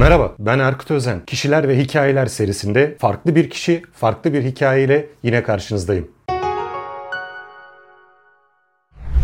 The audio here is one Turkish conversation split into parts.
Merhaba, ben Erkut Özen. Kişiler ve Hikayeler serisinde farklı bir kişi, farklı bir hikayeyle yine karşınızdayım.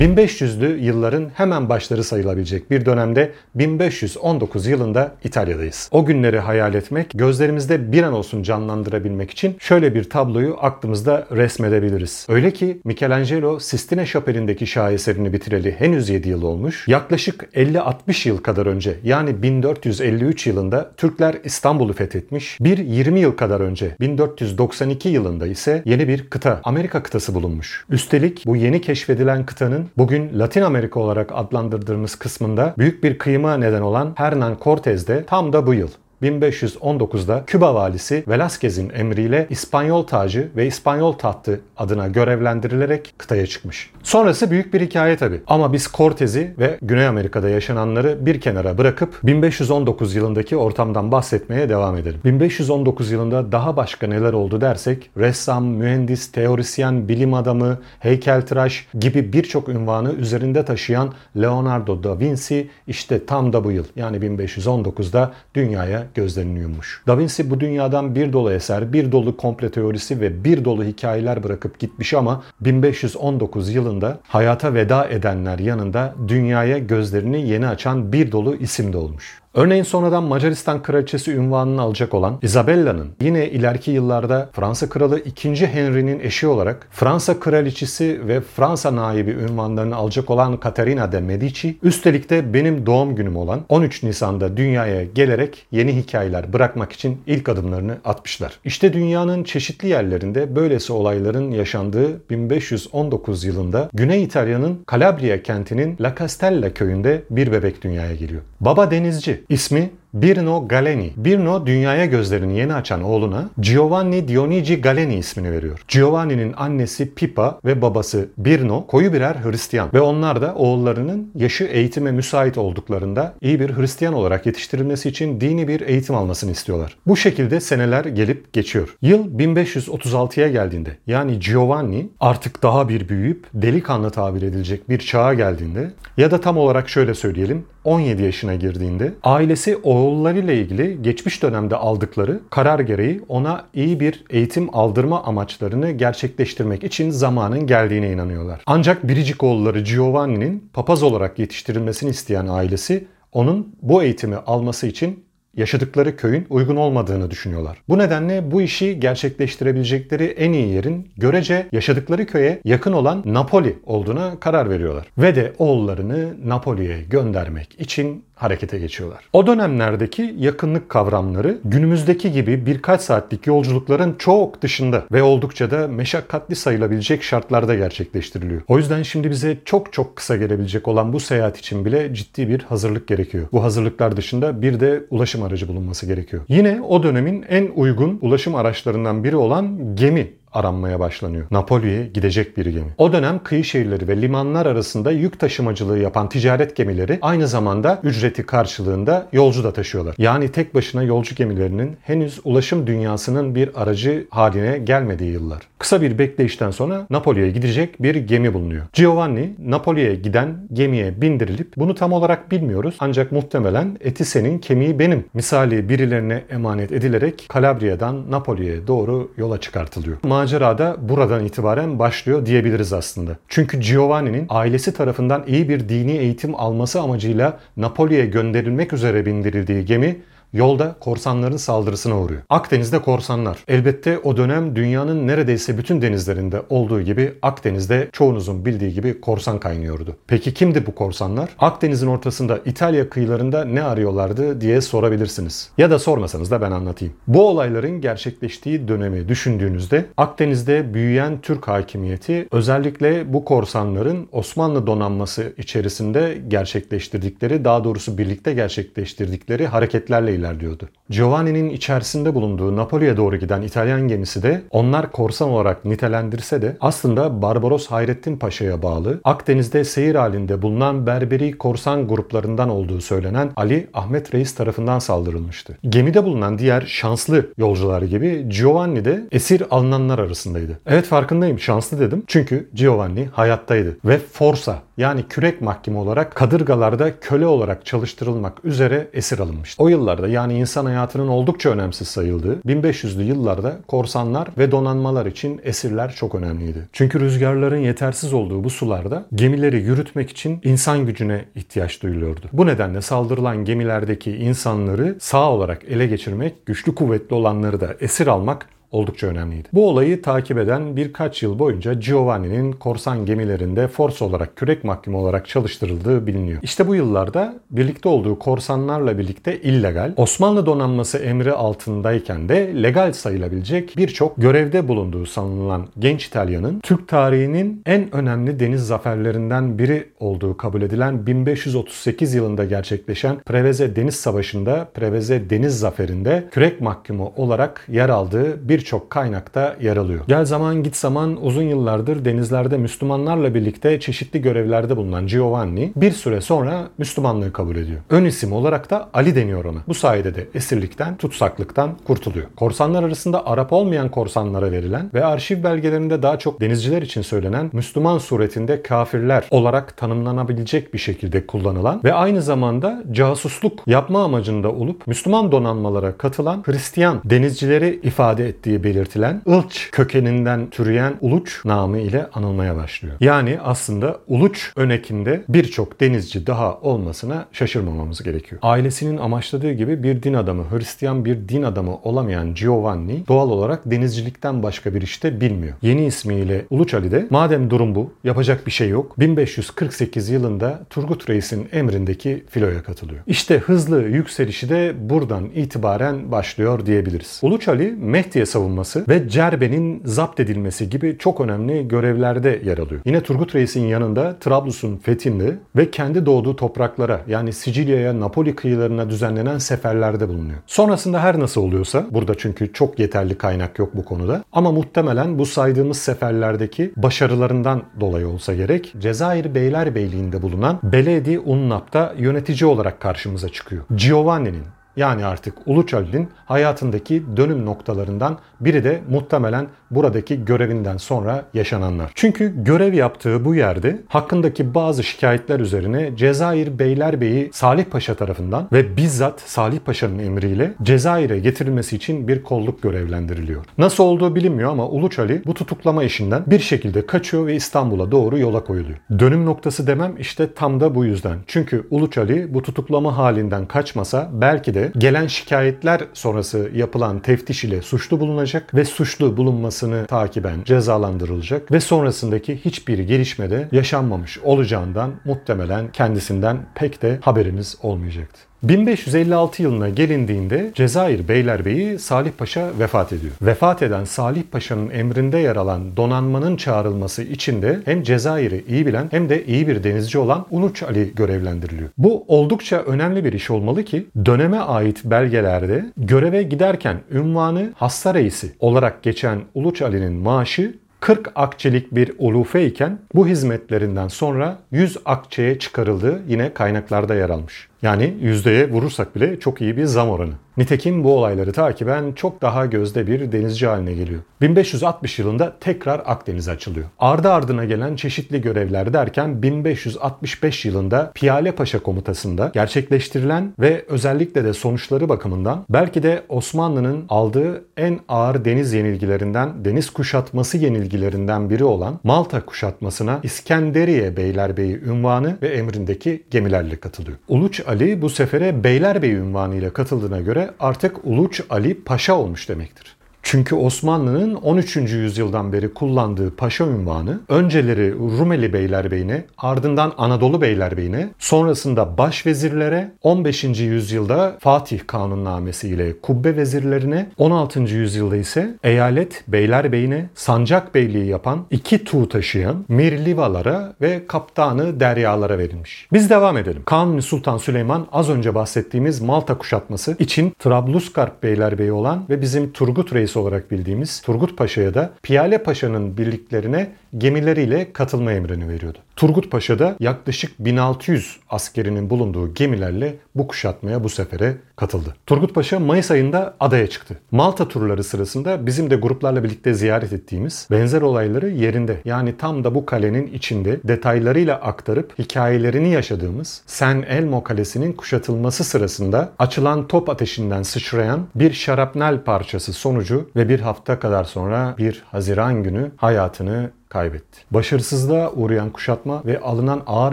1500'lü yılların hemen başları sayılabilecek bir dönemde 1519 yılında İtalya'dayız. O günleri hayal etmek, gözlerimizde bir an olsun canlandırabilmek için şöyle bir tabloyu aklımızda resmedebiliriz. Öyle ki Michelangelo Sistine Şapeli'ndeki şaheserini bitireli henüz 7 yıl olmuş. Yaklaşık 50-60 yıl kadar önce yani 1453 yılında Türkler İstanbul'u fethetmiş. Bir 20 yıl kadar önce 1492 yılında ise yeni bir kıta Amerika kıtası bulunmuş. Üstelik bu yeni keşfedilen kıtanın bugün Latin Amerika olarak adlandırdığımız kısmında büyük bir kıyıma neden olan Hernan Cortez de tam da bu yıl 1519'da Küba valisi Velázquez'in emriyle İspanyol tacı ve İspanyol tahtı adına görevlendirilerek kıtaya çıkmış. Sonrası büyük bir hikaye tabi. Ama biz Cortez'i ve Güney Amerika'da yaşananları bir kenara bırakıp 1519 yılındaki ortamdan bahsetmeye devam edelim. 1519 yılında daha başka neler oldu dersek ressam, mühendis, teorisyen, bilim adamı, heykeltıraş gibi birçok ünvanı üzerinde taşıyan Leonardo da Vinci işte tam da bu yıl yani 1519'da dünyaya gözlerini yummuş. Da Vinci bu dünyadan bir dolu eser, bir dolu komple teorisi ve bir dolu hikayeler bırakıp gitmiş ama 1519 yılında hayata veda edenler yanında dünyaya gözlerini yeni açan bir dolu isim de olmuş. Örneğin sonradan Macaristan kraliçesi ünvanını alacak olan Isabella'nın yine ileriki yıllarda Fransa kralı 2. Henry'nin eşi olarak Fransa kraliçesi ve Fransa naibi ünvanlarını alacak olan Caterina de Medici üstelik de benim doğum günüm olan 13 Nisan'da dünyaya gelerek yeni hikayeler bırakmak için ilk adımlarını atmışlar. İşte dünyanın çeşitli yerlerinde böylesi olayların yaşandığı 1519 yılında Güney İtalya'nın Calabria kentinin La Castella köyünde bir bebek dünyaya geliyor. Baba denizci İsmi Birno Galeni. Birno dünyaya gözlerini yeni açan oğluna Giovanni Dionigi Galeni ismini veriyor. Giovanni'nin annesi Pipa ve babası Birno koyu birer Hristiyan ve onlar da oğullarının yaşı eğitime müsait olduklarında iyi bir Hristiyan olarak yetiştirilmesi için dini bir eğitim almasını istiyorlar. Bu şekilde seneler gelip geçiyor. Yıl 1536'ya geldiğinde yani Giovanni artık daha bir büyüyüp delikanlı tabir edilecek bir çağa geldiğinde ya da tam olarak şöyle söyleyelim 17 yaşına girdiğinde ailesi oğullarıyla ilgili geçmiş dönemde aldıkları karar gereği ona iyi bir eğitim aldırma amaçlarını gerçekleştirmek için zamanın geldiğine inanıyorlar. Ancak biricik oğulları Giovanni'nin papaz olarak yetiştirilmesini isteyen ailesi onun bu eğitimi alması için yaşadıkları köyün uygun olmadığını düşünüyorlar. Bu nedenle bu işi gerçekleştirebilecekleri en iyi yerin görece yaşadıkları köye yakın olan Napoli olduğuna karar veriyorlar. Ve de oğullarını Napoli'ye göndermek için harekete geçiyorlar. O dönemlerdeki yakınlık kavramları günümüzdeki gibi birkaç saatlik yolculukların çok dışında ve oldukça da meşakkatli sayılabilecek şartlarda gerçekleştiriliyor. O yüzden şimdi bize çok çok kısa gelebilecek olan bu seyahat için bile ciddi bir hazırlık gerekiyor. Bu hazırlıklar dışında bir de ulaşım aracı bulunması gerekiyor. Yine o dönemin en uygun ulaşım araçlarından biri olan gemi aranmaya başlanıyor. Napoli'ye gidecek bir gemi. O dönem kıyı şehirleri ve limanlar arasında yük taşımacılığı yapan ticaret gemileri aynı zamanda ücreti karşılığında yolcu da taşıyorlar. Yani tek başına yolcu gemilerinin henüz ulaşım dünyasının bir aracı haline gelmediği yıllar. Kısa bir bekleyişten sonra Napoli'ye gidecek bir gemi bulunuyor. Giovanni Napoli'ye giden gemiye bindirilip bunu tam olarak bilmiyoruz ancak muhtemelen eti senin kemiği benim misali birilerine emanet edilerek Kalabriya'dan Napoli'ye doğru yola çıkartılıyor macera da buradan itibaren başlıyor diyebiliriz aslında. Çünkü Giovanni'nin ailesi tarafından iyi bir dini eğitim alması amacıyla Napoli'ye gönderilmek üzere bindirildiği gemi Yolda korsanların saldırısına uğruyor. Akdeniz'de korsanlar. Elbette o dönem dünyanın neredeyse bütün denizlerinde olduğu gibi Akdeniz'de çoğunuzun bildiği gibi korsan kaynıyordu. Peki kimdi bu korsanlar? Akdeniz'in ortasında İtalya kıyılarında ne arıyorlardı diye sorabilirsiniz. Ya da sormasanız da ben anlatayım. Bu olayların gerçekleştiği dönemi düşündüğünüzde Akdeniz'de büyüyen Türk hakimiyeti özellikle bu korsanların Osmanlı donanması içerisinde gerçekleştirdikleri daha doğrusu birlikte gerçekleştirdikleri hareketlerle ilerliyordu. Giovanni'nin içerisinde bulunduğu Napoli'ye doğru giden İtalyan gemisi de onlar korsan olarak nitelendirse de aslında Barbaros Hayrettin Paşa'ya bağlı Akdeniz'de seyir halinde bulunan Berberi korsan gruplarından olduğu söylenen Ali Ahmet Reis tarafından saldırılmıştı. Gemide bulunan diğer şanslı yolcular gibi Giovanni de esir alınanlar arasındaydı. Evet farkındayım şanslı dedim çünkü Giovanni hayattaydı ve Forsa yani kürek mahkeme olarak kadırgalarda köle olarak çalıştırılmak üzere esir alınmıştı. O yıllarda yani insan hayatının oldukça önemsiz sayıldığı 1500'lü yıllarda korsanlar ve donanmalar için esirler çok önemliydi. Çünkü rüzgarların yetersiz olduğu bu sularda gemileri yürütmek için insan gücüne ihtiyaç duyuluyordu. Bu nedenle saldırılan gemilerdeki insanları sağ olarak ele geçirmek, güçlü kuvvetli olanları da esir almak oldukça önemliydi. Bu olayı takip eden birkaç yıl boyunca Giovanni'nin korsan gemilerinde force olarak kürek mahkumu olarak çalıştırıldığı biliniyor. İşte bu yıllarda birlikte olduğu korsanlarla birlikte illegal, Osmanlı donanması emri altındayken de legal sayılabilecek birçok görevde bulunduğu sanılan genç İtalyanın Türk tarihinin en önemli deniz zaferlerinden biri olduğu kabul edilen 1538 yılında gerçekleşen Preveze Deniz Savaşı'nda Preveze Deniz Zaferi'nde kürek mahkumu olarak yer aldığı bir birçok kaynakta yer alıyor. Gel zaman git zaman uzun yıllardır denizlerde Müslümanlarla birlikte çeşitli görevlerde bulunan Giovanni bir süre sonra Müslümanlığı kabul ediyor. Ön isim olarak da Ali deniyor ona. Bu sayede de esirlikten, tutsaklıktan kurtuluyor. Korsanlar arasında Arap olmayan korsanlara verilen ve arşiv belgelerinde daha çok denizciler için söylenen Müslüman suretinde kafirler olarak tanımlanabilecek bir şekilde kullanılan ve aynı zamanda casusluk yapma amacında olup Müslüman donanmalara katılan Hristiyan denizcileri ifade ettiği ettiği belirtilen Ilç kökeninden türeyen Uluç namı ile anılmaya başlıyor. Yani aslında Uluç önekinde birçok denizci daha olmasına şaşırmamamız gerekiyor. Ailesinin amaçladığı gibi bir din adamı, Hristiyan bir din adamı olamayan Giovanni doğal olarak denizcilikten başka bir işte bilmiyor. Yeni ismiyle Uluç Ali de madem durum bu, yapacak bir şey yok. 1548 yılında Turgut Reis'in emrindeki filoya katılıyor. İşte hızlı yükselişi de buradan itibaren başlıyor diyebiliriz. Uluç Ali Mehdi'ye savunması ve Cerbe'nin zapt edilmesi gibi çok önemli görevlerde yer alıyor. Yine Turgut Reis'in yanında Trablus'un fethinde ve kendi doğduğu topraklara yani Sicilya'ya, Napoli kıyılarına düzenlenen seferlerde bulunuyor. Sonrasında her nasıl oluyorsa, burada çünkü çok yeterli kaynak yok bu konuda ama muhtemelen bu saydığımız seferlerdeki başarılarından dolayı olsa gerek Cezayir Beylerbeyliği'nde bulunan Beledi Unnap'ta yönetici olarak karşımıza çıkıyor. Giovanni'nin yani artık Uluç Ali'nin hayatındaki dönüm noktalarından biri de muhtemelen buradaki görevinden sonra yaşananlar. Çünkü görev yaptığı bu yerde hakkındaki bazı şikayetler üzerine Cezayir Beylerbeyi Salih Paşa tarafından ve bizzat Salih Paşa'nın emriyle Cezayir'e getirilmesi için bir kolluk görevlendiriliyor. Nasıl olduğu bilinmiyor ama Uluç Ali bu tutuklama işinden bir şekilde kaçıyor ve İstanbul'a doğru yola koyuluyor. Dönüm noktası demem işte tam da bu yüzden. Çünkü Uluç Ali bu tutuklama halinden kaçmasa belki de gelen şikayetler sonrası yapılan teftiş ile suçlu bulunacak ve suçlu bulunmasını takiben cezalandırılacak ve sonrasındaki hiçbir gelişmede yaşanmamış olacağından muhtemelen kendisinden pek de haberimiz olmayacaktı. 1556 yılına gelindiğinde Cezayir Beylerbeyi Salih Paşa vefat ediyor. Vefat eden Salih Paşa'nın emrinde yer alan donanmanın çağrılması için de hem Cezayir'i iyi bilen hem de iyi bir denizci olan Unuç Ali görevlendiriliyor. Bu oldukça önemli bir iş olmalı ki döneme ait belgelerde göreve giderken ünvanı hasta reisi olarak geçen Uluç Ali'nin maaşı 40 akçelik bir ulufe iken bu hizmetlerinden sonra 100 akçeye çıkarıldığı yine kaynaklarda yer almış. Yani yüzdeye vurursak bile çok iyi bir zam oranı. Nitekim bu olayları takiben çok daha gözde bir denizci haline geliyor. 1560 yılında tekrar Akdeniz açılıyor. Ardı ardına gelen çeşitli görevler derken 1565 yılında Piyale Paşa komutasında gerçekleştirilen ve özellikle de sonuçları bakımından belki de Osmanlı'nın aldığı en ağır deniz yenilgilerinden, deniz kuşatması yenilgilerinden biri olan Malta kuşatmasına İskenderiye Beylerbeyi ünvanı ve emrindeki gemilerle katılıyor. Uluç Ali bu sefere Beylerbeyi ünvanı ile katıldığına göre artık Uluç Ali Paşa olmuş demektir. Çünkü Osmanlı'nın 13. yüzyıldan beri kullandığı paşa ünvanı önceleri Rumeli Beylerbeyine ardından Anadolu Beylerbeyine sonrasında başvezirlere 15. yüzyılda Fatih Kanunnamesi ile kubbe vezirlerine 16. yüzyılda ise eyalet Beylerbeyine sancak beyliği yapan iki tuğ taşıyan mirlivalara ve kaptanı deryalara verilmiş. Biz devam edelim. Kanuni Sultan Süleyman az önce bahsettiğimiz Malta kuşatması için Trablusgarp Beylerbeyi olan ve bizim Turgut Reis olarak bildiğimiz Turgut Paşa'ya da Piyale Paşa'nın birliklerine gemileriyle katılma emrini veriyordu. Turgut Paşa da yaklaşık 1600 askerinin bulunduğu gemilerle bu kuşatmaya bu sefere katıldı. Turgut Paşa Mayıs ayında adaya çıktı. Malta turları sırasında bizim de gruplarla birlikte ziyaret ettiğimiz benzer olayları yerinde yani tam da bu kalenin içinde detaylarıyla aktarıp hikayelerini yaşadığımız San Elmo Kalesi'nin kuşatılması sırasında açılan top ateşinden sıçrayan bir şarapnel parçası sonucu ve bir hafta kadar sonra bir Haziran günü hayatını kaybetti. Başarısızlığa uğrayan kuşatma ve alınan ağır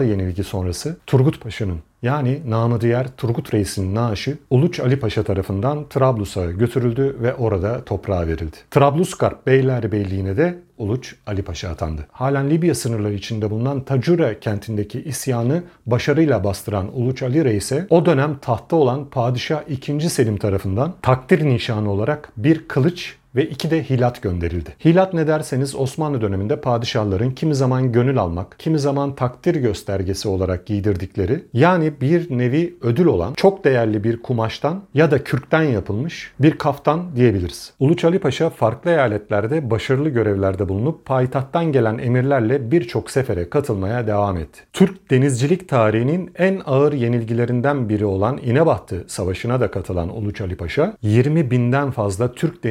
yenilgi sonrası Turgut Paşa'nın yani namı diğer Turgut Reis'in naaşı Uluç Ali Paşa tarafından Trablus'a götürüldü ve orada toprağa verildi. Trablusgarp Beylerbeyliğine de Uluç Ali Paşa atandı. Halen Libya sınırları içinde bulunan Tacura kentindeki isyanı başarıyla bastıran Uluç Ali Reis'e o dönem tahtta olan Padişah II. Selim tarafından takdir nişanı olarak bir kılıç ve iki de hilat gönderildi. Hilat ne derseniz Osmanlı döneminde padişahların kimi zaman gönül almak, kimi zaman takdir göstergesi olarak giydirdikleri yani bir nevi ödül olan çok değerli bir kumaştan ya da kürkten yapılmış bir kaftan diyebiliriz. Uluç Ali Paşa farklı eyaletlerde başarılı görevlerde bulunup payitahttan gelen emirlerle birçok sefere katılmaya devam etti. Türk denizcilik tarihinin en ağır yenilgilerinden biri olan İnebahtı Savaşı'na da katılan Uluç Ali Paşa 20 binden fazla Türk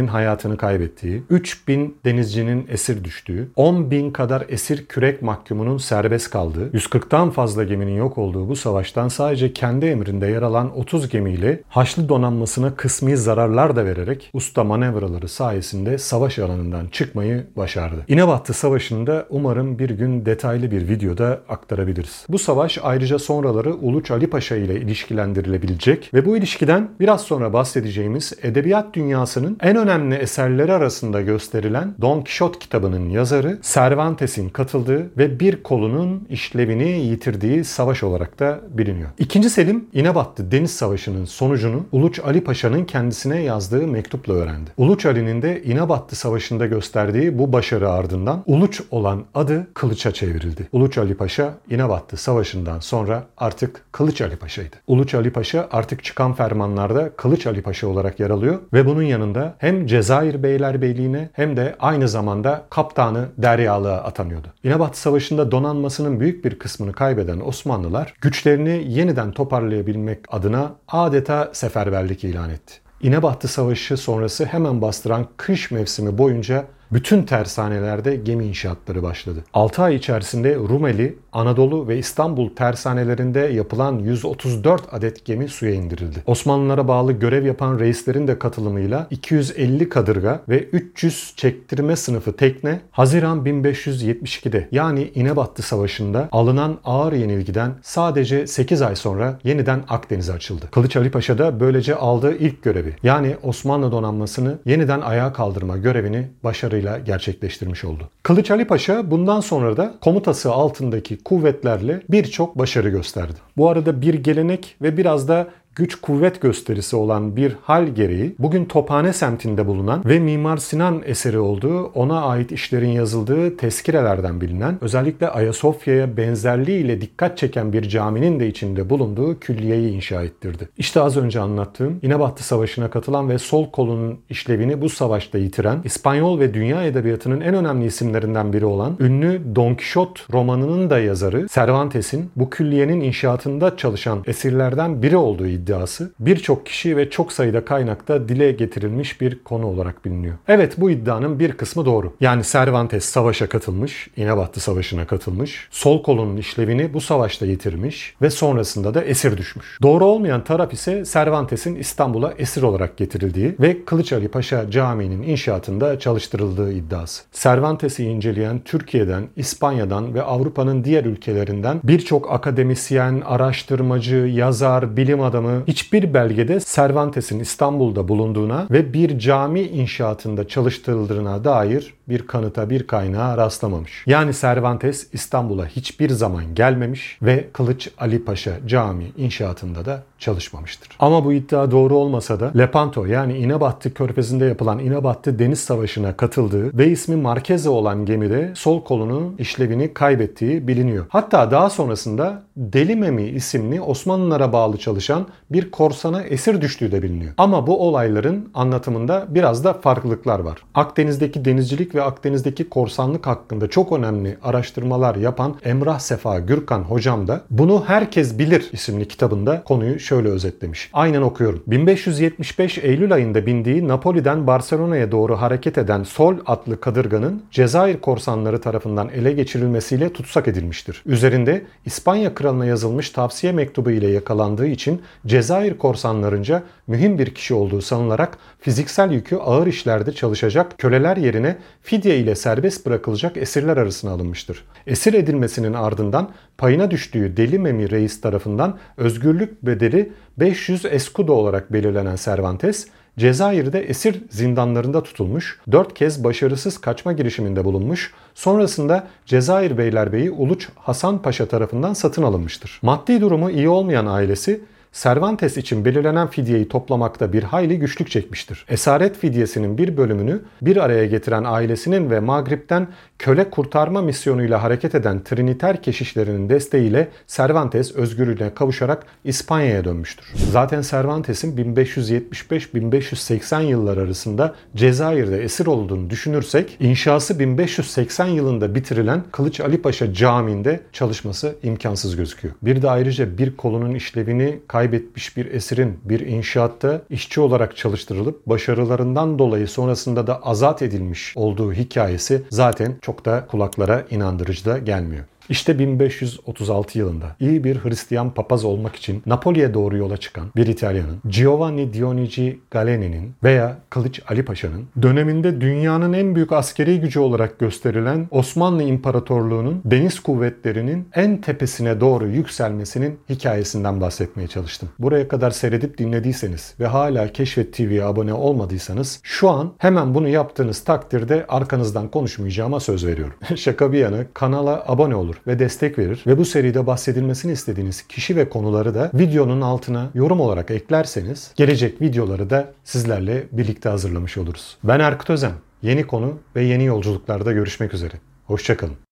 denizcisinin hayatını kaybettiği, 3000 denizcinin esir düştüğü, 10 bin kadar esir kürek mahkumunun serbest kaldığı, 140'tan fazla geminin yok olduğu bu savaştan sadece kendi emrinde yer alan 30 gemiyle Haçlı donanmasına kısmi zararlar da vererek usta manevraları sayesinde savaş alanından çıkmayı başardı. İnebahtı Savaşı'nda umarım bir gün detaylı bir videoda aktarabiliriz. Bu savaş ayrıca sonraları Uluç Ali Paşa ile ilişkilendirilebilecek ve bu ilişkiden biraz sonra bahsedeceğimiz edebiyat dünyasının en önemli önemli eserleri arasında gösterilen Don Quixote kitabının yazarı Cervantes'in katıldığı ve bir kolunun işlevini yitirdiği savaş olarak da biliniyor. İkinci Selim İnebattı Deniz Savaşı'nın sonucunu Uluç Ali Paşa'nın kendisine yazdığı mektupla öğrendi. Uluç Ali'nin de İnebattı Savaşı'nda gösterdiği bu başarı ardından Uluç olan adı Kılıç'a çevrildi. Uluç Ali Paşa İnebattı Savaşı'ndan sonra artık Kılıç Ali Paşa'ydı. Uluç Ali Paşa artık çıkan fermanlarda Kılıç Ali Paşa olarak yer alıyor ve bunun yanında hem Cezayir Beylerbeyliğine hem de aynı zamanda kaptanı Deryalığa atanıyordu. İnebatı Savaşı'nda donanmasının büyük bir kısmını kaybeden Osmanlılar güçlerini yeniden toparlayabilmek adına adeta seferberlik ilan etti. İnebahtı Savaşı sonrası hemen bastıran kış mevsimi boyunca bütün tersanelerde gemi inşaatları başladı. 6 ay içerisinde Rumeli, Anadolu ve İstanbul tersanelerinde yapılan 134 adet gemi suya indirildi. Osmanlılara bağlı görev yapan reislerin de katılımıyla 250 kadırga ve 300 çektirme sınıfı tekne Haziran 1572'de yani İnebattı Savaşı'nda alınan ağır yenilgiden sadece 8 ay sonra yeniden Akdeniz'e açıldı. Kılıç Ali Paşa da böylece aldığı ilk görevi yani Osmanlı donanmasını yeniden ayağa kaldırma görevini başarıyla gerçekleştirmiş oldu. Kılıç Ali Paşa bundan sonra da komutası altındaki kuvvetlerle birçok başarı gösterdi. Bu arada bir gelenek ve biraz da güç kuvvet gösterisi olan bir hal gereği bugün Tophane semtinde bulunan ve Mimar Sinan eseri olduğu ona ait işlerin yazıldığı tezkirelerden bilinen özellikle Ayasofya'ya benzerliğiyle dikkat çeken bir caminin de içinde bulunduğu külliyeyi inşa ettirdi. İşte az önce anlattığım İnebahtı Savaşı'na katılan ve sol kolunun işlevini bu savaşta yitiren İspanyol ve dünya edebiyatının en önemli isimlerinden biri olan ünlü Don Quixote romanının da yazarı Cervantes'in bu külliyenin inşaatında çalışan esirlerden biri olduğu iddiası birçok kişi ve çok sayıda kaynakta dile getirilmiş bir konu olarak biliniyor. Evet bu iddianın bir kısmı doğru. Yani Cervantes savaşa katılmış, İnebahtı Savaşı'na katılmış, sol kolunun işlevini bu savaşta yitirmiş ve sonrasında da esir düşmüş. Doğru olmayan taraf ise Cervantes'in İstanbul'a esir olarak getirildiği ve Kılıç Ali Paşa Camii'nin inşaatında çalıştırıldığı iddiası. Cervantes'i inceleyen Türkiye'den, İspanya'dan ve Avrupa'nın diğer ülkelerinden birçok akademisyen, araştırmacı, yazar, bilim adamı, adamı hiçbir belgede Cervantes'in İstanbul'da bulunduğuna ve bir cami inşaatında çalıştırıldığına dair bir kanıta, bir kaynağa rastlamamış. Yani Cervantes İstanbul'a hiçbir zaman gelmemiş ve Kılıç Ali Paşa Cami inşaatında da çalışmamıştır. Ama bu iddia doğru olmasa da Lepanto yani İnebattı Körfezi'nde yapılan İnebattı Deniz Savaşı'na katıldığı ve ismi Markeze olan gemide sol kolunun işlevini kaybettiği biliniyor. Hatta daha sonrasında Delimemi isimli Osmanlılara bağlı çalışan bir korsana esir düştüğü de biliniyor. Ama bu olayların anlatımında biraz da farklılıklar var. Akdeniz'deki denizcilik ve ve Akdeniz'deki korsanlık hakkında çok önemli araştırmalar yapan Emrah Sefa Gürkan hocam da Bunu Herkes Bilir isimli kitabında konuyu şöyle özetlemiş. Aynen okuyorum. 1575 Eylül ayında bindiği Napoli'den Barcelona'ya doğru hareket eden Sol adlı kadırganın Cezayir korsanları tarafından ele geçirilmesiyle tutsak edilmiştir. Üzerinde İspanya kralına yazılmış tavsiye mektubu ile yakalandığı için Cezayir korsanlarınca mühim bir kişi olduğu sanılarak fiziksel yükü ağır işlerde çalışacak köleler yerine fidye ile serbest bırakılacak esirler arasına alınmıştır. Esir edilmesinin ardından payına düştüğü Deli Memi Reis tarafından özgürlük bedeli 500 escudo olarak belirlenen Cervantes, Cezayir'de esir zindanlarında tutulmuş, 4 kez başarısız kaçma girişiminde bulunmuş, sonrasında Cezayir Beylerbeyi Uluç Hasan Paşa tarafından satın alınmıştır. Maddi durumu iyi olmayan ailesi Cervantes için belirlenen fidyeyi toplamakta bir hayli güçlük çekmiştir. Esaret fidyesinin bir bölümünü bir araya getiren ailesinin ve Mağrip'ten köle kurtarma misyonuyla hareket eden Triniter keşişlerinin desteğiyle Cervantes özgürlüğüne kavuşarak İspanya'ya dönmüştür. Zaten Cervantes'in 1575-1580 yıllar arasında Cezayir'de esir olduğunu düşünürsek inşası 1580 yılında bitirilen Kılıç Ali Paşa Camii'nde çalışması imkansız gözüküyor. Bir de ayrıca bir kolunun işlevini kaybetmiş bir esirin bir inşaatta işçi olarak çalıştırılıp başarılarından dolayı sonrasında da azat edilmiş olduğu hikayesi zaten çok da kulaklara inandırıcı da gelmiyor. İşte 1536 yılında iyi bir Hristiyan papaz olmak için Napoli'ye doğru yola çıkan bir İtalyanın Giovanni Dionigi Galeni'nin veya Kılıç Ali Paşa'nın döneminde dünyanın en büyük askeri gücü olarak gösterilen Osmanlı İmparatorluğu'nun deniz kuvvetlerinin en tepesine doğru yükselmesinin hikayesinden bahsetmeye çalıştım. Buraya kadar seyredip dinlediyseniz ve hala Keşfet TV'ye abone olmadıysanız şu an hemen bunu yaptığınız takdirde arkanızdan konuşmayacağıma söz veriyorum. Şaka bir yana kanala abone olur ve destek verir ve bu seride bahsedilmesini istediğiniz kişi ve konuları da videonun altına yorum olarak eklerseniz gelecek videoları da sizlerle birlikte hazırlamış oluruz. Ben Erkut Özen. Yeni konu ve yeni yolculuklarda görüşmek üzere. Hoşçakalın.